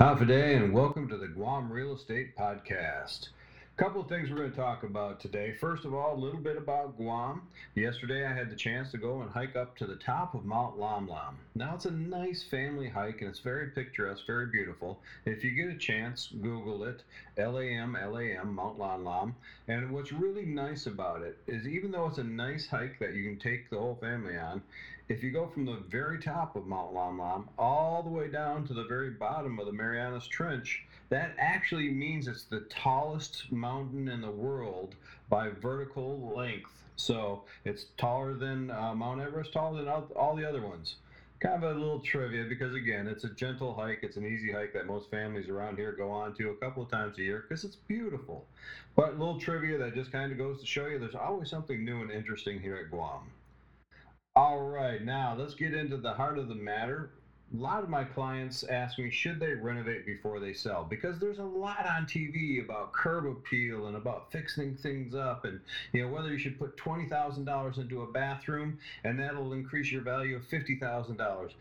Hafa adai, and welcome to the Guam Real Estate Podcast. Couple of things we're going to talk about today. First of all, a little bit about Guam. Yesterday, I had the chance to go and hike up to the top of Mount Lam Lam. Now, it's a nice family hike and it's very picturesque, very beautiful. If you get a chance, Google it L A M L A M, Mount Lam Lam. And what's really nice about it is, even though it's a nice hike that you can take the whole family on, if you go from the very top of Mount Lam Lam all the way down to the very bottom of the Marianas Trench, that actually means it's the tallest mountain in the world by vertical length. So it's taller than uh, Mount Everest, taller than all, all the other ones. Kind of a little trivia because, again, it's a gentle hike. It's an easy hike that most families around here go on to a couple of times a year because it's beautiful. But a little trivia that just kind of goes to show you there's always something new and interesting here at Guam. All right, now let's get into the heart of the matter. A lot of my clients ask me, should they renovate before they sell? Because there's a lot on TV about curb appeal and about fixing things up, and you know whether you should put twenty thousand dollars into a bathroom and that'll increase your value of fifty thousand dollars.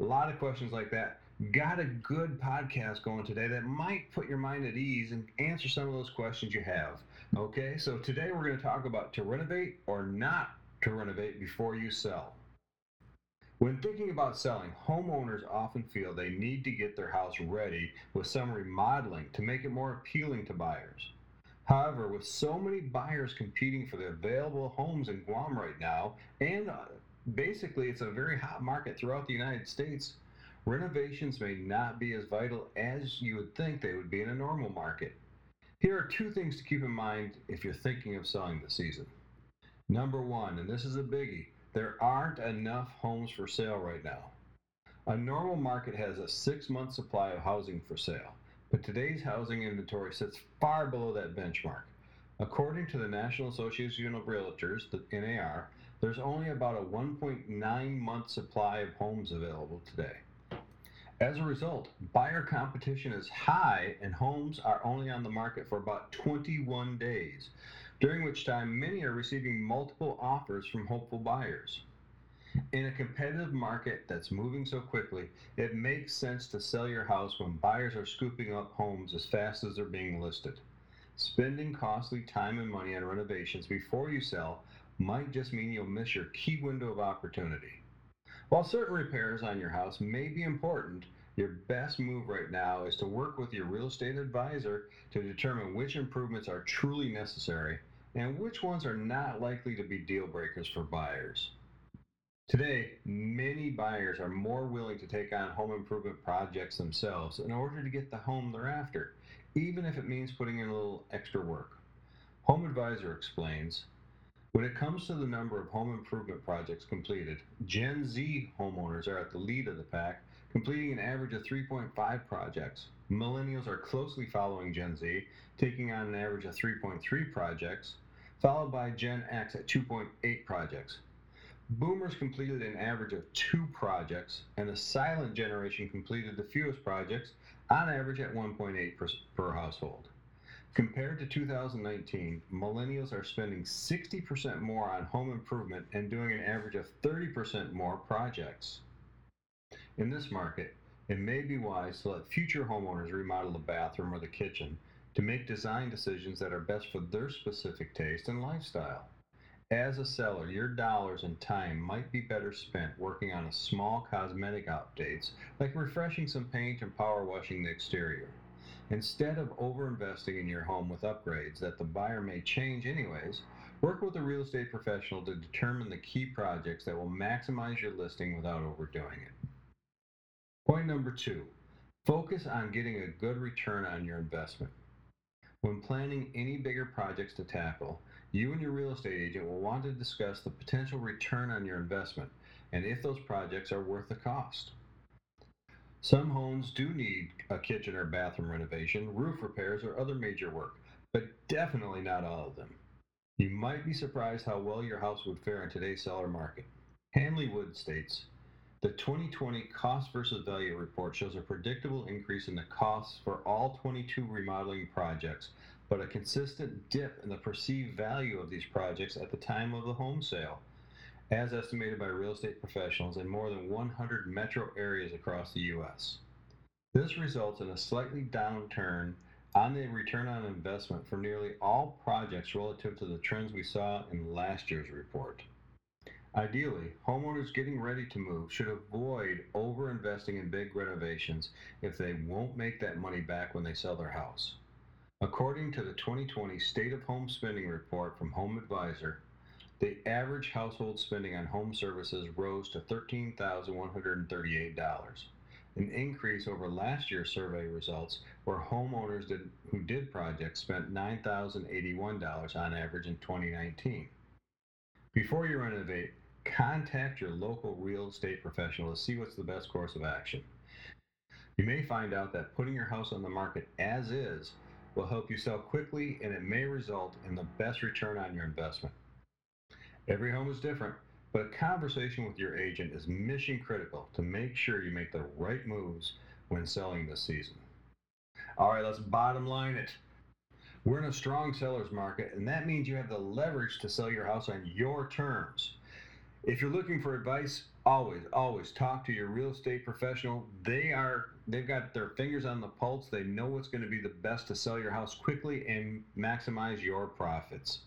A lot of questions like that. Got a good podcast going today that might put your mind at ease and answer some of those questions you have. Okay, so today we're going to talk about to renovate or not to renovate before you sell. When thinking about selling, homeowners often feel they need to get their house ready with some remodeling to make it more appealing to buyers. However, with so many buyers competing for the available homes in Guam right now, and uh, basically it's a very hot market throughout the United States, renovations may not be as vital as you would think they would be in a normal market. Here are two things to keep in mind if you're thinking of selling this season. Number one, and this is a biggie, there aren't enough homes for sale right now. A normal market has a six month supply of housing for sale, but today's housing inventory sits far below that benchmark. According to the National Association of Realtors, the NAR, there's only about a 1.9 month supply of homes available today. As a result, buyer competition is high and homes are only on the market for about 21 days, during which time many are receiving multiple offers from hopeful buyers. In a competitive market that's moving so quickly, it makes sense to sell your house when buyers are scooping up homes as fast as they're being listed. Spending costly time and money on renovations before you sell might just mean you'll miss your key window of opportunity. While certain repairs on your house may be important, your best move right now is to work with your real estate advisor to determine which improvements are truly necessary and which ones are not likely to be deal breakers for buyers. Today, many buyers are more willing to take on home improvement projects themselves in order to get the home they're after, even if it means putting in a little extra work. HomeAdvisor explains when it comes to the number of home improvement projects completed, Gen Z homeowners are at the lead of the pack, completing an average of 3.5 projects. Millennials are closely following Gen Z, taking on an average of 3.3 projects, followed by Gen X at 2.8 projects. Boomers completed an average of two projects, and the silent generation completed the fewest projects, on average at 1.8 per, per household. Compared to 2019, millennials are spending 60% more on home improvement and doing an average of 30% more projects. In this market, it may be wise to let future homeowners remodel the bathroom or the kitchen to make design decisions that are best for their specific taste and lifestyle. As a seller, your dollars and time might be better spent working on a small cosmetic updates like refreshing some paint and power washing the exterior. Instead of overinvesting in your home with upgrades that the buyer may change anyways, work with a real estate professional to determine the key projects that will maximize your listing without overdoing it. Point number two, focus on getting a good return on your investment. When planning any bigger projects to tackle, you and your real estate agent will want to discuss the potential return on your investment and if those projects are worth the cost. Some homes do need a kitchen or bathroom renovation, roof repairs, or other major work, but definitely not all of them. You might be surprised how well your house would fare in today's seller market. Hanley Wood states The 2020 cost versus value report shows a predictable increase in the costs for all 22 remodeling projects, but a consistent dip in the perceived value of these projects at the time of the home sale as estimated by real estate professionals in more than 100 metro areas across the U.S. This results in a slightly downturn on the return on investment for nearly all projects relative to the trends we saw in last year's report. Ideally, homeowners getting ready to move should avoid overinvesting in big renovations if they won't make that money back when they sell their house. According to the 2020 State of Home Spending Report from HomeAdvisor, the average household spending on home services rose to $13,138, an increase over last year's survey results where homeowners did, who did projects spent $9,081 on average in 2019. Before you renovate, contact your local real estate professional to see what's the best course of action. You may find out that putting your house on the market as is will help you sell quickly and it may result in the best return on your investment. Every home is different, but a conversation with your agent is mission critical to make sure you make the right moves when selling this season. All right, let's bottom line it. We're in a strong seller's market, and that means you have the leverage to sell your house on your terms. If you're looking for advice, always, always talk to your real estate professional. They are they've got their fingers on the pulse. They know what's going to be the best to sell your house quickly and maximize your profits.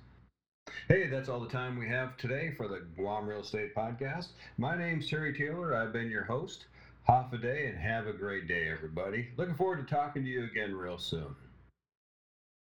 Hey, that's all the time we have today for the Guam Real Estate Podcast. My name's Terry Taylor. I've been your host. Hafa adai and have a great day, everybody. Looking forward to talking to you again real soon.